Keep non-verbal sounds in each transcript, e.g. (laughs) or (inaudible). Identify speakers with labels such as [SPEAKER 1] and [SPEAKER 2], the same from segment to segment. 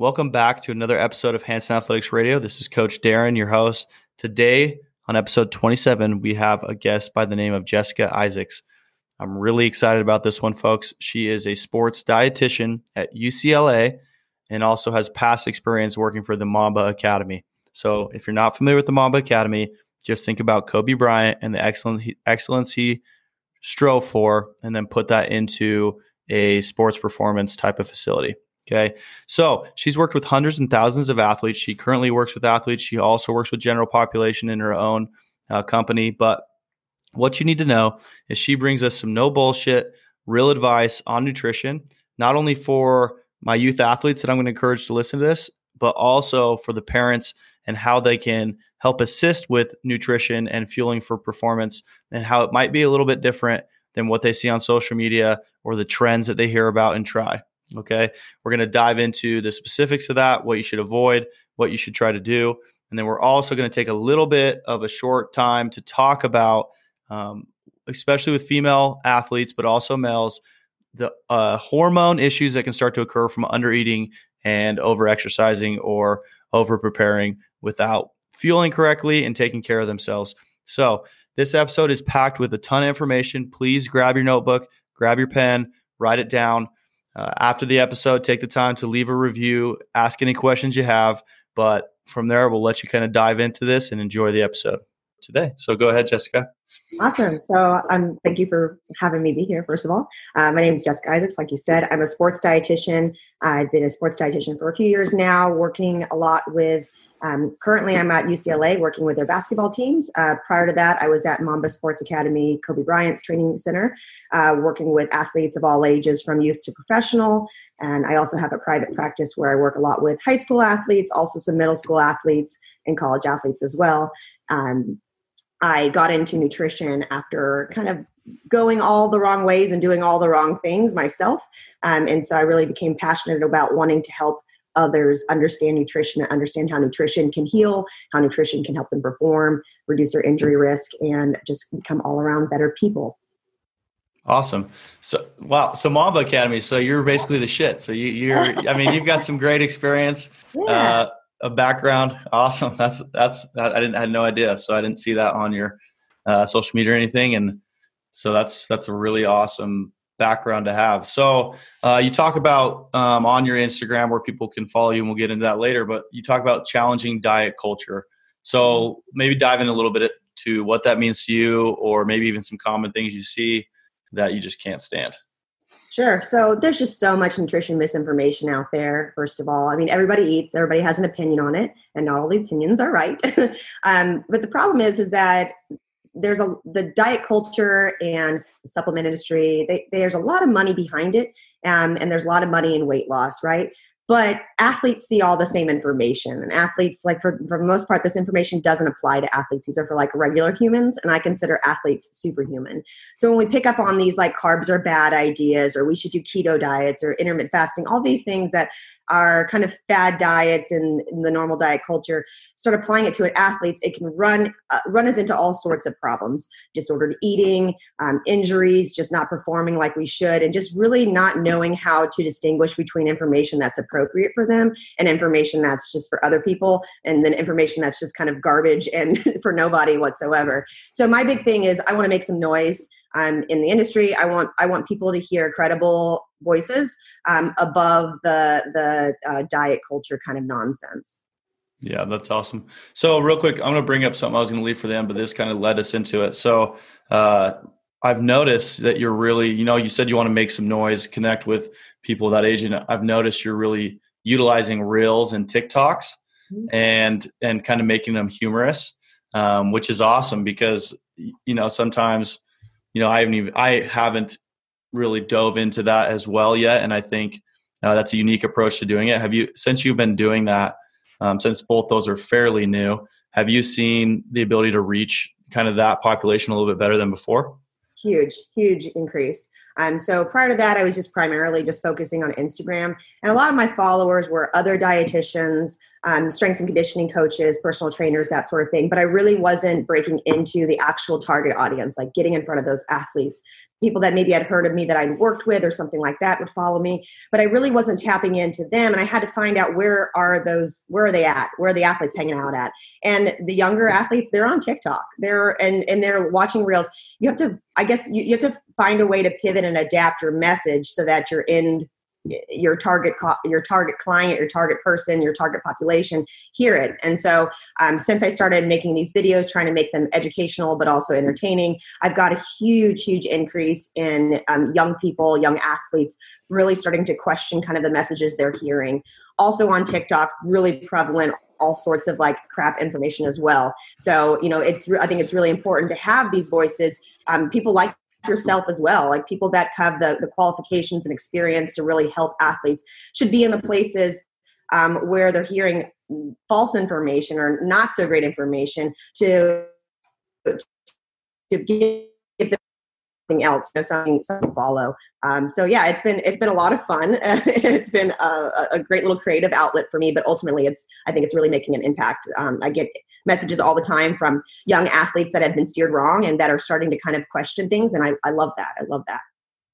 [SPEAKER 1] Welcome back to another episode of Hansen Athletics Radio. This is Coach Darren, your host. Today, on episode 27, we have a guest by the name of Jessica Isaacs. I'm really excited about this one, folks. She is a sports dietitian at UCLA and also has past experience working for the Mamba Academy. So, if you're not familiar with the Mamba Academy, just think about Kobe Bryant and the excellence excellence he strove for, and then put that into a sports performance type of facility. Okay. So she's worked with hundreds and thousands of athletes. She currently works with athletes. She also works with general population in her own uh, company. But what you need to know is she brings us some no bullshit, real advice on nutrition, not only for my youth athletes that I'm going to encourage to listen to this, but also for the parents and how they can help assist with nutrition and fueling for performance and how it might be a little bit different than what they see on social media or the trends that they hear about and try. Okay. We're going to dive into the specifics of that, what you should avoid, what you should try to do. And then we're also going to take a little bit of a short time to talk about, um, especially with female athletes, but also males, the uh, hormone issues that can start to occur from under eating and over exercising or over preparing without fueling correctly and taking care of themselves. So, this episode is packed with a ton of information. Please grab your notebook, grab your pen, write it down. Uh, after the episode, take the time to leave a review, ask any questions you have. But from there, we'll let you kind of dive into this and enjoy the episode today. So go ahead, Jessica.
[SPEAKER 2] Awesome. So um, thank you for having me be here, first of all. Uh, my name is Jessica Isaacs. Like you said, I'm a sports dietitian. I've been a sports dietitian for a few years now, working a lot with um, currently, I'm at UCLA working with their basketball teams. Uh, prior to that, I was at Mamba Sports Academy, Kobe Bryant's training center, uh, working with athletes of all ages from youth to professional. And I also have a private practice where I work a lot with high school athletes, also some middle school athletes, and college athletes as well. Um, I got into nutrition after kind of going all the wrong ways and doing all the wrong things myself. Um, and so I really became passionate about wanting to help others understand nutrition and understand how nutrition can heal, how nutrition can help them perform, reduce their injury risk, and just become all around better people.
[SPEAKER 1] Awesome. So wow. So Mamba Academy. So you're basically the shit. So you, you're. (laughs) I mean, you've got some great experience, yeah. uh, a background. Awesome. That's that's. I didn't I had no idea. So I didn't see that on your uh, social media or anything. And so that's that's a really awesome background to have. So uh, you talk about um, on your Instagram where people can follow you, and we'll get into that later. But you talk about challenging diet culture. So maybe dive in a little bit to what that means to you, or maybe even some common things you see that you just can't stand.
[SPEAKER 2] Sure. So there's just so much nutrition misinformation out there. First of all, I mean, everybody eats. Everybody has an opinion on it, and not all the opinions are right. (laughs) um, but the problem is, is that there's a the diet culture and the supplement industry they, there's a lot of money behind it um, and there's a lot of money in weight loss right? But athletes see all the same information and athletes like for, for the most part this information doesn't apply to athletes. These are for like regular humans and i consider athletes superhuman. So when we pick up on these like carbs are bad ideas or we should do keto diets or intermittent fasting all these things that are kind of fad diets in the normal diet culture start applying it to an athletes it can run uh, run us into all sorts of problems. Disordered eating um, injuries just not performing like we should and just really not knowing how to distinguish between information that's appropriate for them and information that's just for other people and then information that's just kind of garbage and (laughs) for nobody whatsoever. So my big thing is i want to make some noise um, in the industry. I want I want people to hear credible voices um, above the the uh, diet culture kind of nonsense.
[SPEAKER 1] Yeah, that's awesome. So real quick, I'm going to bring up something I was going to leave for them, but this kind of led us into it. So uh, I've noticed that you're really, you know, you said you want to make some noise, connect with people that age, and I've noticed you're really utilizing reels and TikToks mm-hmm. and and kind of making them humorous, um, which is awesome because you know sometimes you know, I haven't even I haven't really dove into that as well yet, and I think uh, that's a unique approach to doing it. Have you since you've been doing that? Um, since both those are fairly new, have you seen the ability to reach kind of that population a little bit better than before?
[SPEAKER 2] Huge, huge increase. Um, so prior to that, I was just primarily just focusing on Instagram, and a lot of my followers were other dietitians, um, strength and conditioning coaches, personal trainers, that sort of thing. But I really wasn't breaking into the actual target audience, like getting in front of those athletes. People that maybe had heard of me that I'd worked with or something like that would follow me. But I really wasn't tapping into them. And I had to find out where are those, where are they at? Where are the athletes hanging out at? And the younger athletes, they're on TikTok. They're and and they're watching reels. You have to, I guess you, you have to find a way to pivot and adapt your message so that you're end your target your target client your target person your target population hear it. And so um, since i started making these videos trying to make them educational but also entertaining i've got a huge huge increase in um, young people young athletes really starting to question kind of the messages they're hearing. Also on tiktok really prevalent all sorts of like crap information as well. So you know it's i think it's really important to have these voices. Um, people like yourself as well like people that have the, the qualifications and experience to really help athletes should be in the places um, where they're hearing false information or not so great information to to give them something else you know something something to follow. Um, so yeah it's been it's been a lot of fun. (laughs) It's been a, a, great little creative outlet for me but ultimately it's i think it's really making an impact. Um, i get messages all the time from young athletes that have been steered wrong and that are starting to kind of question things. And I, I love that. I love that.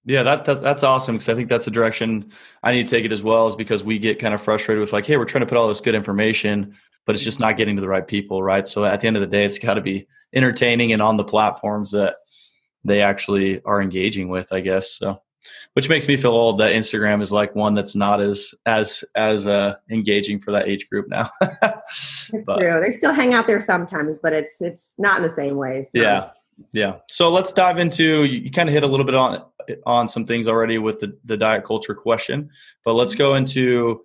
[SPEAKER 1] Yeah, that, that that's awesome because I think that's the direction I need to take it as well. Is because we get kind of frustrated with like, hey, we're trying to put all this good information, but it's just not getting to the right people, right? So at the end of the day, it's got to be entertaining and on the platforms that they actually are engaging with, I guess. So which makes me feel old that Instagram is like one that's not as as as uh, engaging for that age group now. (laughs)
[SPEAKER 2] but, true. They still hang out there sometimes, but it's it's not in the same ways.
[SPEAKER 1] Yeah. Yeah. So let's dive into you, you kind of hit a little bit on on some things already with the, the diet culture question, but let's go into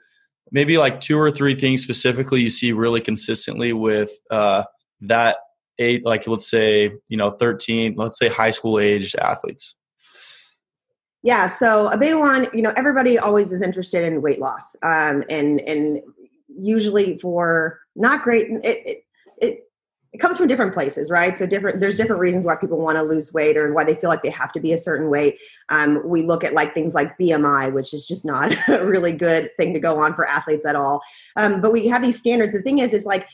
[SPEAKER 1] maybe like two or three things specifically you see really consistently with uh, that eight like let's say you know 13 let's say high school aged athletes
[SPEAKER 2] yeah, so a big one, you know, everybody always is interested in weight loss, um, and and usually for not great. It, it, it it comes from different places, right? So different. There's different reasons why people want to lose weight or why they feel like they have to be a certain weight. Um, we look at like things like BMI, which is just not (laughs) a really good thing to go on for athletes at all. Um, but we have these standards. The thing is, is like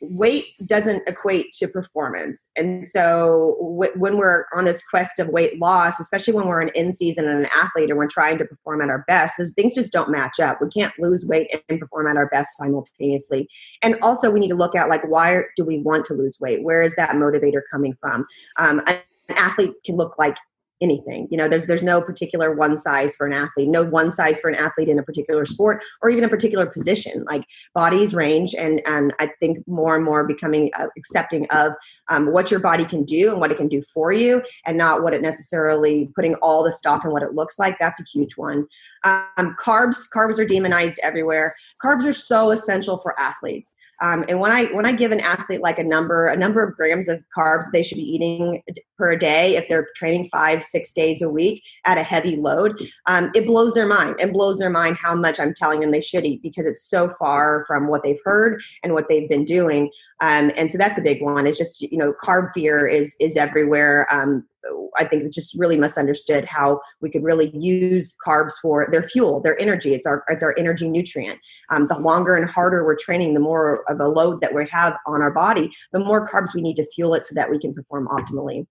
[SPEAKER 2] weight doesn't equate to performance. And so w- when we're on this quest of weight loss, especially when we're an in season and an athlete and we're trying to perform at our best, those things just don't match up. We can't lose weight and perform at our best simultaneously. And also we need to look at like, why do we want to lose weight? Where is that motivator coming from? Um, an athlete can look like anything. You know there's there's no particular one size for an athlete no one size for an athlete in a particular sport or even a particular position. Like bodies range and and i think more and more becoming uh, accepting of um, what your body can do and what it can do for you and not what it necessarily putting all the stock in what it looks like. That's a huge one um, carbs carbs are demonized everywhere carbs are so essential for athletes um, and when I when I give an athlete like a number a number of grams of carbs they should be eating per day if they're training five six days a week at a heavy load, um, it blows their mind It blows their mind how much I'm telling them they should eat because it's so far from what they've heard and what they've been doing. Um, and so that's a big one. It's just you know carb fear is is everywhere. I think it's just really misunderstood how we could really use carbs for their fuel, their energy. It's our it's our energy nutrient. Um, the longer and harder we're training, the more of a load that we have on our body, the more carbs we need to fuel it so that we can perform optimally.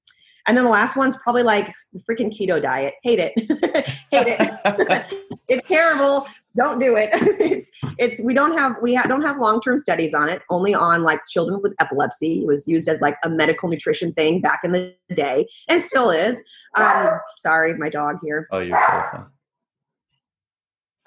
[SPEAKER 2] And then the last one's probably like the freaking keto diet. Hate it. (laughs) Hate it. (laughs) it's terrible. Don't do it. (laughs) it's it's we don't have we ha- don't have long term studies on it. Only on like children with epilepsy. It was used as like a medical nutrition thing back in the day, and still is. Um, sorry, my dog here.
[SPEAKER 1] Oh, you're terrifying.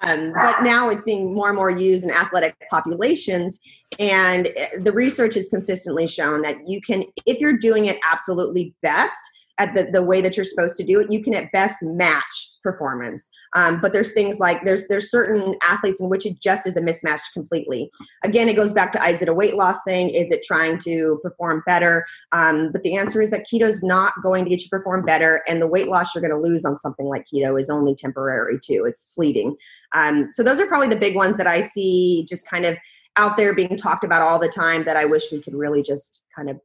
[SPEAKER 2] Um, but now it's being more and more used in athletic populations. And eh, the research has consistently shown that you can, if you're doing it absolutely best, at the, the way that you're supposed to do it, you can at best match performance. Um, but there's things like there's there's certain athletes in which it just is a mismatch completely. Again, it goes back to is it a weight loss thing? Is it trying to perform better? Um, but the answer is that keto is not going to get you perform better, and the weight loss you're going to lose on something like keto is only temporary too. It's fleeting. Um, so those are probably the big ones that I see just kind of out there being talked about all the time that I wish we could really just kind of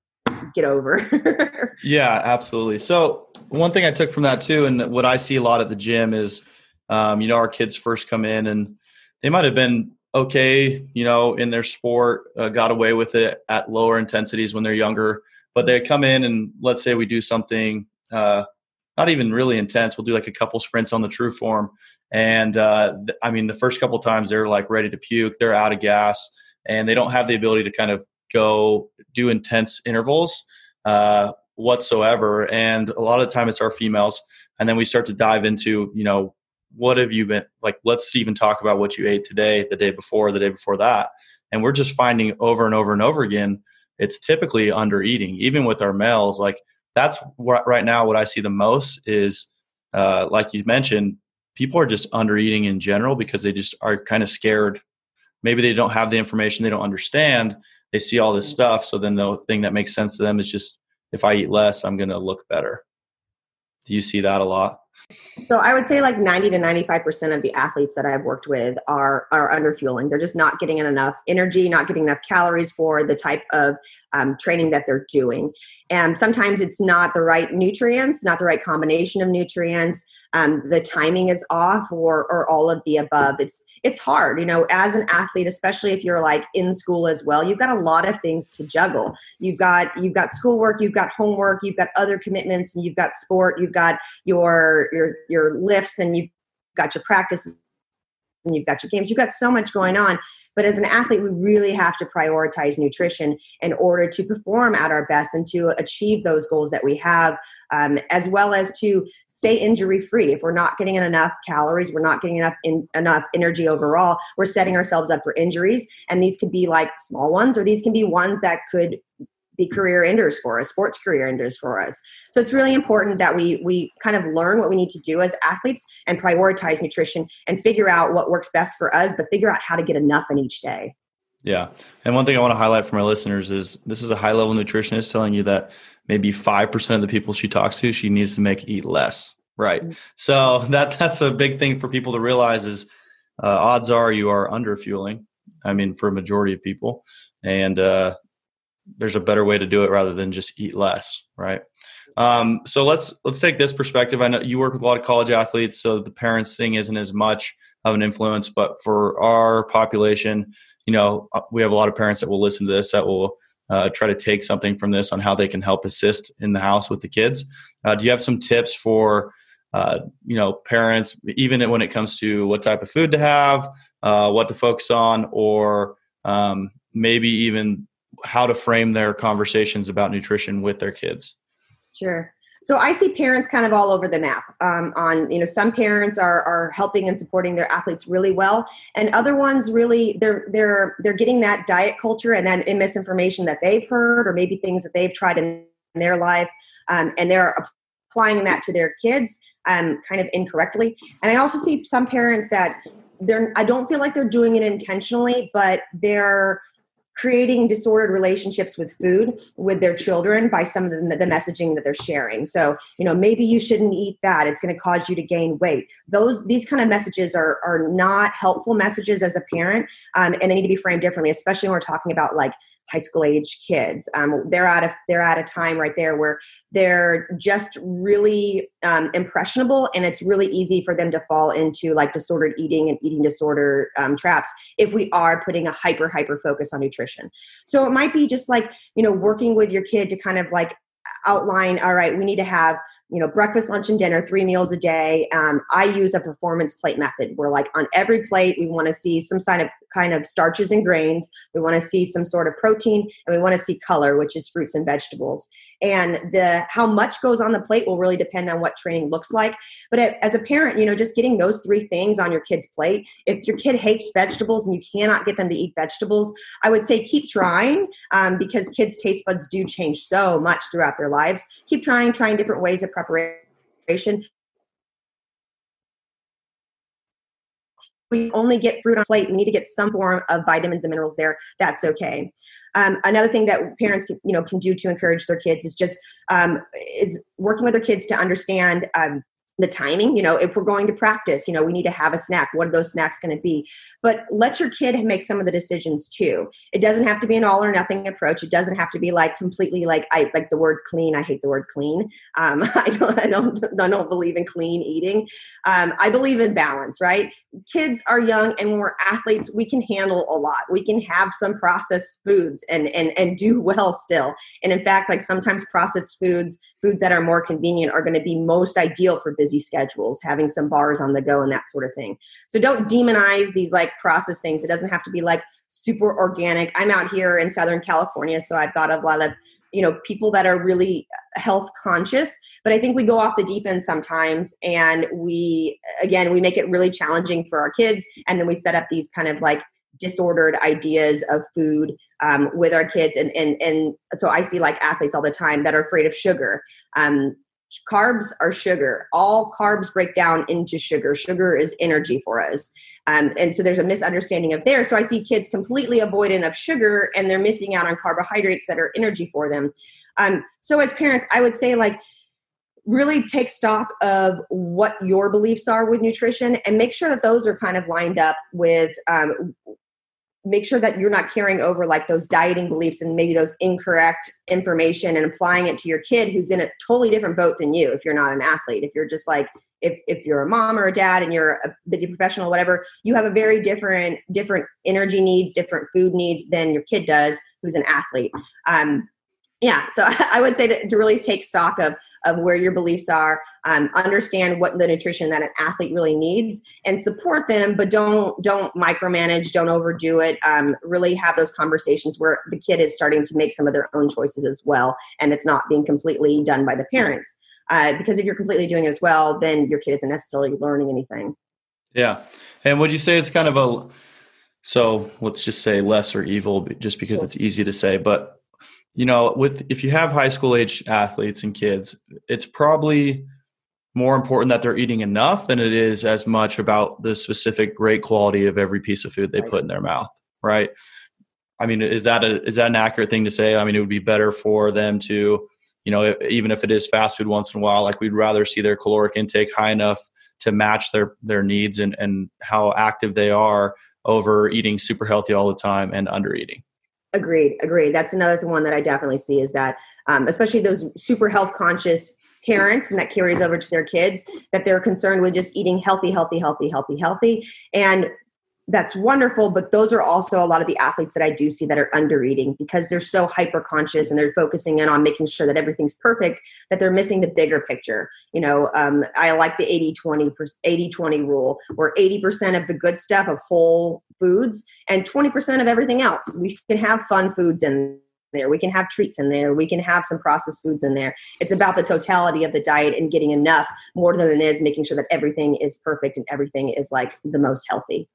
[SPEAKER 2] get over. (laughs)
[SPEAKER 1] yeah, absolutely. So one thing I took from that too, and what I see a lot at the gym is, um, you know, our kids first come in and they might have been okay, you know, in their sport, uh, got away with it at lower intensities when they're younger, but they come in and let's say we do something uh, not even really intense. We'll do like a couple sprints on the TrueForm. And uh, I mean, the first couple times they're like ready to puke, they're out of gas, and they don't have the ability to kind of go do intense intervals uh, whatsoever. And a lot of the time it's our females. And then we start to dive into, you know, what have you been like? Let's even talk about what you ate today, the day before, the day before that. And we're just finding over and over and over again, it's typically under eating, even with our males. Like that's what, right now what I see the most is, uh, like you mentioned, people are just under eating in general because they just are kind of scared. Maybe they don't have the information, they don't understand. They see all this stuff, so then the thing that makes sense to them is just if I eat less, I'm going to look better. Do you see that a lot?
[SPEAKER 2] So I would say like 90 to 95% of the athletes that I've worked with are are under fueling. They're just not getting in enough energy, not getting enough calories for the type of um, training that they're doing. And sometimes it's not the right nutrients, not the right combination of nutrients. Um, the timing is off, or or all of the above. It's it's hard, you know, as an athlete, especially if you're like in school as well. You've got a lot of things to juggle. You've got you've got schoolwork, you've got homework, you've got other commitments, and you've got sport, you've got your your your lifts, and you've got your practice and you've got your games. You've got so much going on. But as an athlete, we really have to prioritize nutrition in order to perform at our best and to achieve those goals that we have, um, as well as to stay injury free. If we're not getting enough calories, we're not getting enough in, enough energy overall, we're setting ourselves up for injuries. And these could be like small ones, or these can be ones that could be career enders for us, sports career enders for us. So it's really important that we we kind of learn what we need to do as athletes and prioritize nutrition and figure out what works best for us, but figure out how to get enough in each day.
[SPEAKER 1] Yeah. And one thing I want to highlight for my listeners is this is a high level nutritionist telling you that maybe 5% of the people she talks to, she needs to make eat less. Right. Mm-hmm. So (laughs) that that's a big thing for people to realize is uh, odds are you are under fueling. I mean, for a majority of people. And uh, there's a better way to do it rather than just eat less, right? Um, so let's let's take this perspective. I know you work with a lot of college athletes, so the parents thing isn't as much of an influence. But for our population, you know, uh, we have a lot of parents that will listen to this that will uh, try to take something from this on how they can help assist in the house with the kids. Uh, do you have some tips for uh, you know parents, even when it comes to what type of food to have, uh, what to focus on, or um, maybe even how to frame their conversations about nutrition with their kids?
[SPEAKER 2] Sure. So I see parents kind of all over the map. Um, on you know, some parents are are helping and supporting their athletes really well, and other ones really they're they're they're getting that diet culture and then misinformation that they've heard, or maybe things that they've tried in their life, um, and they're applying that to their kids um, kind of incorrectly. And I also see some parents that they're I don't feel like they're doing it intentionally, but they're creating disordered relationships with food with their children by some of the, the, messaging that they're sharing. So you know maybe you shouldn't eat that. It's going to cause you to gain weight. Those these kind of messages are are not helpful messages as a parent um, and they need to be framed differently especially when we're talking about like high school age kids. Um, they're at a they're at a time right there where they're just really um, impressionable, and it's really easy for them to fall into like disordered eating and eating disorder um, traps if we are putting a hyper hyper focus on nutrition. So it might be just like you know working with your kid to kind of like outline all right we need to have you know breakfast lunch and dinner three meals a day. Um, i use a performance plate method where like on every plate we want to see some sign of kind of starches and grains. We want to see some sort of protein and we want to see color which is fruits and vegetables. And the how much goes on the plate will really depend on what training looks like. But as a parent you know just getting those three things on your kid's plate if your kid hates vegetables and you cannot get them to eat vegetables i would say keep trying um, because kids taste buds do change so much throughout their lives. Keep trying trying different ways of preparation. We only get fruit on plate. We need to get some form of vitamins and minerals there. That's okay. Um, another thing that parents can, you know can do to encourage their kids is just um, is working with their kids to understand um, the timing you know if we're going to practice you know we need to have a snack. What are those snacks going to be? But let your kid make some of the decisions too. It doesn't have to be an all or nothing approach. It doesn't have to be like completely like i like the word clean. I hate the word clean. Um, (laughs) i don't i don't i don't believe in clean eating. Um, i believe in balance right kids are young and when we're athletes we can handle a lot. We can have some processed foods and and and do (laughs) well still. And in fact like sometimes processed foods foods that are more convenient are going to be most ideal for busy schedules having some bars on the go and that sort of thing. So don't demonize these like processed things. It doesn't have to be like super organic. I'm out here in southern california so i've got a lot of you know people that are really health conscious but i think we go off the deep end sometimes and we again we make it really challenging for our kids and then we set up these kind of like disordered ideas of food um, with our kids and, and and so i see like athletes all the time that are afraid of sugar um, carbs are sugar. All carbs break down into sugar. Sugar is energy for us. Um, and so there's a misunderstanding of there. So i see kids completely avoidant of sugar and they're missing out on carbohydrates that are energy for them. Um, so as parents i would say like really take stock of what your beliefs are with nutrition and make sure that those are kind of lined up with um, make sure that you're not carrying over like those dieting beliefs and maybe those incorrect information and applying it to your kid who's in a totally different boat than you if you're not an athlete. If you're just like if if you're a mom or a dad and you're a busy professional whatever you have a very different different energy needs different food needs than your kid does who's an athlete. Um, yeah so (laughs) i would say to, to really take stock of of where your beliefs are um, understand what the nutrition that an athlete really needs and support them but don't don't micromanage don't overdo it um, really have those conversations where the kid is starting to make some of their own choices as well and it's not being completely done by the parents. Uh, because if you're completely doing it as well then your kid isn't necessarily learning anything.
[SPEAKER 1] Yeah. And would you say it's kind of a so let's just say lesser evil just because sure. it's easy to say but you know, with if you have high school age athletes and kids, it's probably more important that they're eating enough than it is as much about the specific great quality of every piece of food they put in their mouth, right? I mean, is that a is that an accurate thing to say? I mean, it would be better for them to, you know, even if it is fast food once in a while, like we'd rather see their caloric intake high enough to match their their needs and and how active they are over eating super healthy all the time and under eating.
[SPEAKER 2] Agreed, agreed. That's another one that I definitely see is that, um, especially those super health conscious parents, and that carries over to their kids, that they're concerned with just eating healthy, healthy, healthy, healthy, healthy. And that's wonderful but those are also a lot of the athletes that i do see that are under eating because they're so hyper conscious and they're focusing in on making sure that everything's perfect that they're missing the bigger picture you know um, i like the 80 20 80 20 rule where 80% of the good stuff of whole foods and 20% of everything else we can have fun foods in there. We can have treats in there. We can have some processed foods in there. It's about the totality of the diet and getting enough more than it is making sure that everything is perfect and everything is like the most healthy.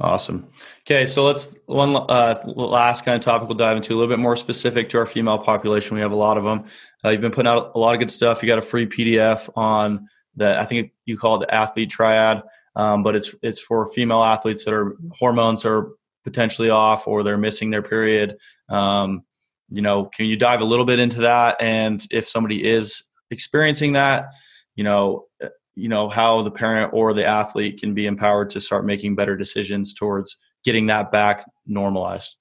[SPEAKER 1] Awesome. Okay, so let's one uh, last kind of topic we'll dive into a little bit more specific to our female population. We have a lot of them. Uh, you've been putting out a lot of good stuff. You got a free PDF on the I think you call it the athlete triad, um, but it's it's for female athletes that are hormones are potentially off or they're missing their period. Um, you know, can you dive a little bit into that? And if somebody is experiencing that, you know, you know how the parent or the athlete can be empowered to start making better decisions towards getting that back normalized.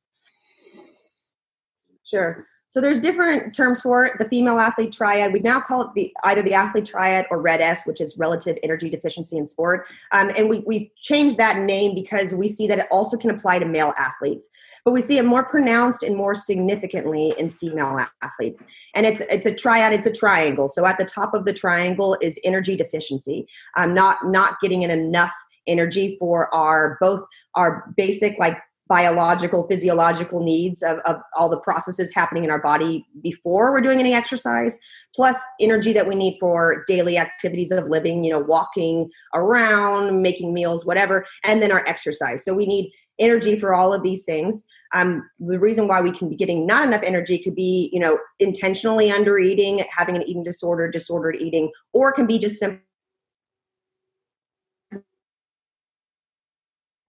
[SPEAKER 2] Sure so there's different terms for it. The female athlete triad. We now call it the either the athlete triad or RED-S, which is relative energy deficiency in sport. Um, and we we've changed that name because we see that it also can apply to male athletes, but we see it more pronounced and more significantly in female athletes. And it's it's a triad. It's a triangle. So at the top of the triangle is energy deficiency. Um, not not getting in enough energy for our both our basic like biological, physiological needs of, of all the processes happening in our body before we're doing any exercise, plus energy that we need for daily activities of living, you know, walking around, making meals, whatever, and then our exercise. So we need energy for all of these things. Um, the reason why we can be getting not enough energy could be, you know, intentionally under eating, having an eating disorder, disordered eating, or it can be just simply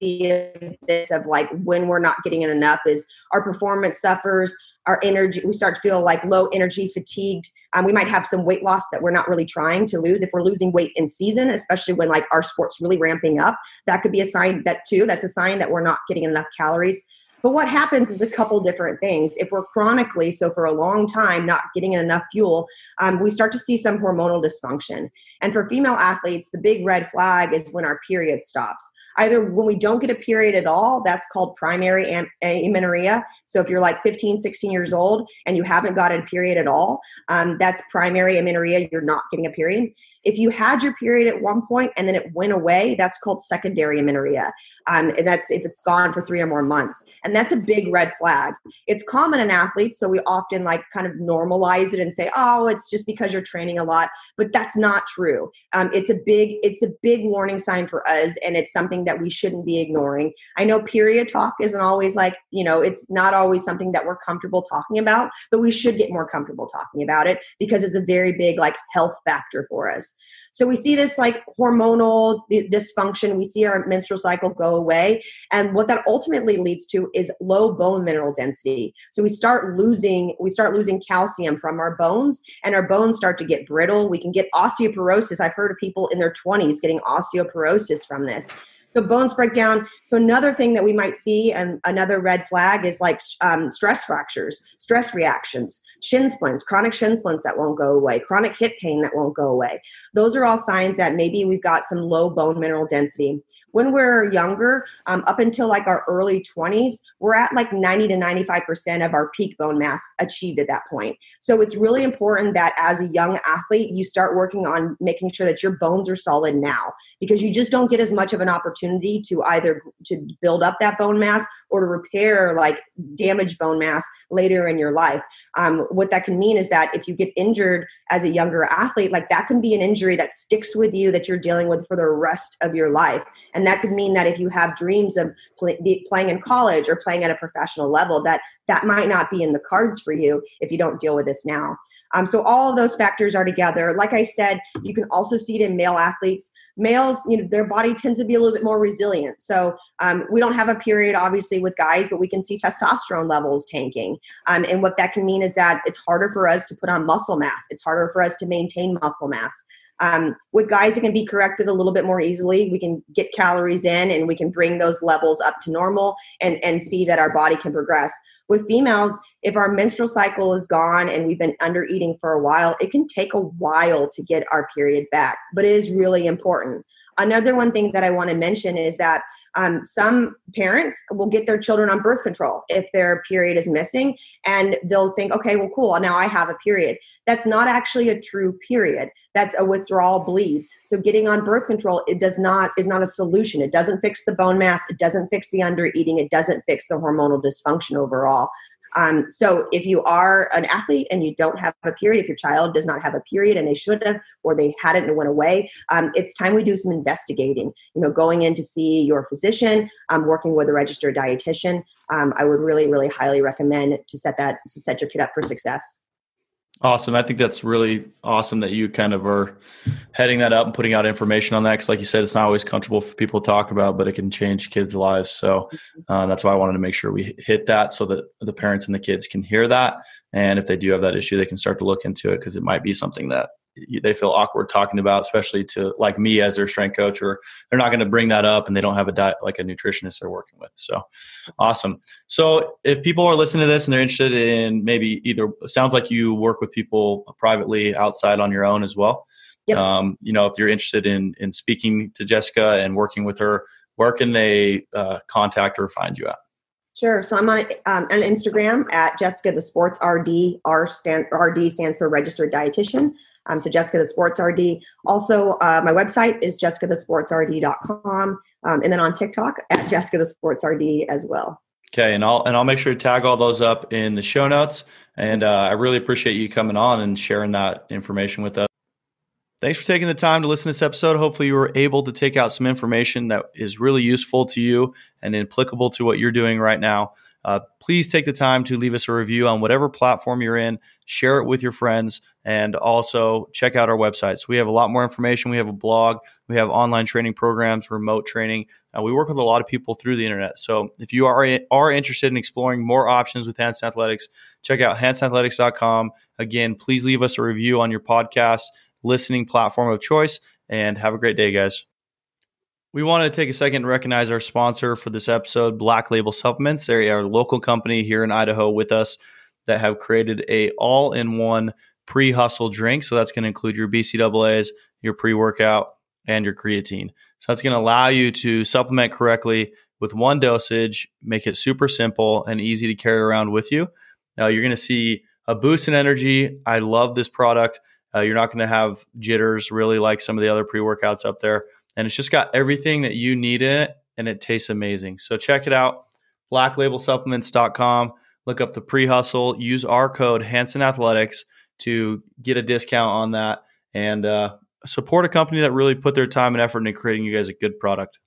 [SPEAKER 2] this of like when we're not getting enough is our performance suffers our energy we start to feel like low energy fatigued Um, we might have some weight loss that we're not really trying to lose. If we're losing weight in season, especially when like our sport's really ramping up, that could be a sign that too. That's a sign that we're not getting enough calories. But what happens is a couple different things. If we're chronically, so for a long time, not getting enough fuel, um, we start to see some hormonal dysfunction. And for female athletes, the big red flag is when our period stops. Either when we don't get a period at all, that's called primary am- amenorrhea. So if you're like 15, 16 years old and you haven't got a period at all, um, that's primary amenorrhea. You're not getting a period. If you had your period at one point and then it went away, that's called secondary amenorrhea. Um, and that's if it's gone for three or more months. And that's a big red flag. It's common in athletes, so we often like kind of normalize it and say, oh, it's just because you're training a lot. But that's not true. Um, it's a big, it's a big warning sign for us, and it's something that we shouldn't be ignoring. I know period talk isn't always like, you know, it's not always something that we're comfortable talking about, but we should get more comfortable talking about it because it's a very big like health factor for us. So we see this like hormonal dysfunction. We see our menstrual cycle go away. And what that ultimately leads to is low bone mineral density. So we start losing, we start losing calcium from our bones and our bones start to get brittle. We can get osteoporosis. I've heard of people in their 20s getting osteoporosis from this. So bones break down. So another thing that we might see, and another red flag is like um, stress fractures, stress reactions, shin splints, chronic shin splints that won't go away, chronic hip pain that won't go away. Those are all signs that maybe we've got some low bone mineral density when we're younger, um, up until like our early 20s, we're at like 90 to 95% of our peak bone mass achieved at that point. So it's really important that as a young athlete, you start working on making sure that your bones are solid now because you just don't get as much of an opportunity to either to build up that bone mass or to repair like damaged bone mass later in your life. Um, what that can mean is that if you get injured as a younger athlete, like that can be an injury that sticks with you that you're dealing with for the rest of your life. And that could mean that if you have dreams of play, playing in college or playing at a professional level, that that might not be in the cards for you if you don't deal with this now. Um, so all of those factors are together. Like I said, you can also see it in male athletes. Males, you know, their body tends to be a little bit more resilient. So um, we don't have a period, obviously, with guys, but we can see testosterone levels tanking. Um, and what that can mean is that it's harder for us to put on muscle mass. It's harder for us to maintain muscle mass. Um, with guys, it can be corrected a little bit more easily. We can get calories in and we can bring those levels up to normal and, and see that our body can progress. With females, if our menstrual cycle is gone and we've been under eating for a while, it can take a while to get our period back, but it is really important. Another one thing that I want to mention is that um, some parents will get their children on birth control if their period is missing, and they'll think, okay, well, cool, now I have a period. That's not actually a true period. That's a withdrawal bleed. So getting on birth control, it does not is not a solution. It doesn't fix the bone mass. It doesn't fix the under eating. It doesn't fix the hormonal dysfunction overall. Um, so if you are an athlete and you don't have a period, if your child does not have a period and they should have, or they had it and went away, um, it's time we do some investigating. You know, going in to see your physician, um, working with a registered dietitian. Um, I would really, really highly recommend to set that to set your kid up for success.
[SPEAKER 1] Awesome. I think that's really awesome that you kind of are heading that up and putting out information on that. Because, like you said, it's not always comfortable for people to talk about, but it can change kids' lives. So uh, that's why I wanted to make sure we hit that so that the parents and the kids can hear that. And if they do have that issue, they can start to look into it because it might be something that they feel awkward talking about, especially to like me as their strength coach, or they're not going to bring that up and they don't have a diet like a nutritionist they're working with. So awesome. So if people are listening to this and they're interested in maybe either sounds like you work with people privately outside on your own as well. Yep. Um, you know, if you're interested in in speaking to Jessica and working with her, where can they uh, contact or find you at?
[SPEAKER 2] Sure. So I'm on um, on Instagram at Jessica the Sports RD. R stand RD stands for Registered Dietitian. Um, so Jessica the Sports RD. Also, uh, my website is jessicathesportsrd.com, um, and then on TikTok at Jessica the Sports RD as well.
[SPEAKER 1] Okay, and I'll and I'll make sure to tag all those up in the show notes. And uh, I really appreciate you coming on and sharing that information with us. Thanks for taking the time to listen to this episode. Hopefully, you were able to take out some information that is really useful to you and applicable to what you're doing right now. Uh, please take the time to leave us a review on whatever platform you're in, share it with your friends, and also check out our website. So we have a lot more information. We have a blog, we have online training programs, remote training. Uh, we work with a lot of people through the internet. So if you are are interested in exploring more options with Hansen Athletics, check out hansenathletics.com. Again, please leave us a review on your podcast listening platform of choice, and have a great day, guys. We want to take a second to recognize our sponsor for this episode, Black Label Supplements. They are a local company here in Idaho with us that have created a all-in-one pre-hustle drink. So that's going to include your BCAAs, your pre-workout, and your creatine. So that's going to allow you to supplement correctly with one dosage, make it super simple and easy to carry around with you. Now you're going to see a boost in energy. I love this product. Uh, you're not going to have jitters really like some of the other pre-workouts up there and it's just got everything that you need in it and it tastes amazing. So check it out, blacklabelsupplements.com. Look up the pre-hustle, use our code Hansen Athletics to get a discount on that and uh, support a company that really put their time and effort into creating you guys a good product.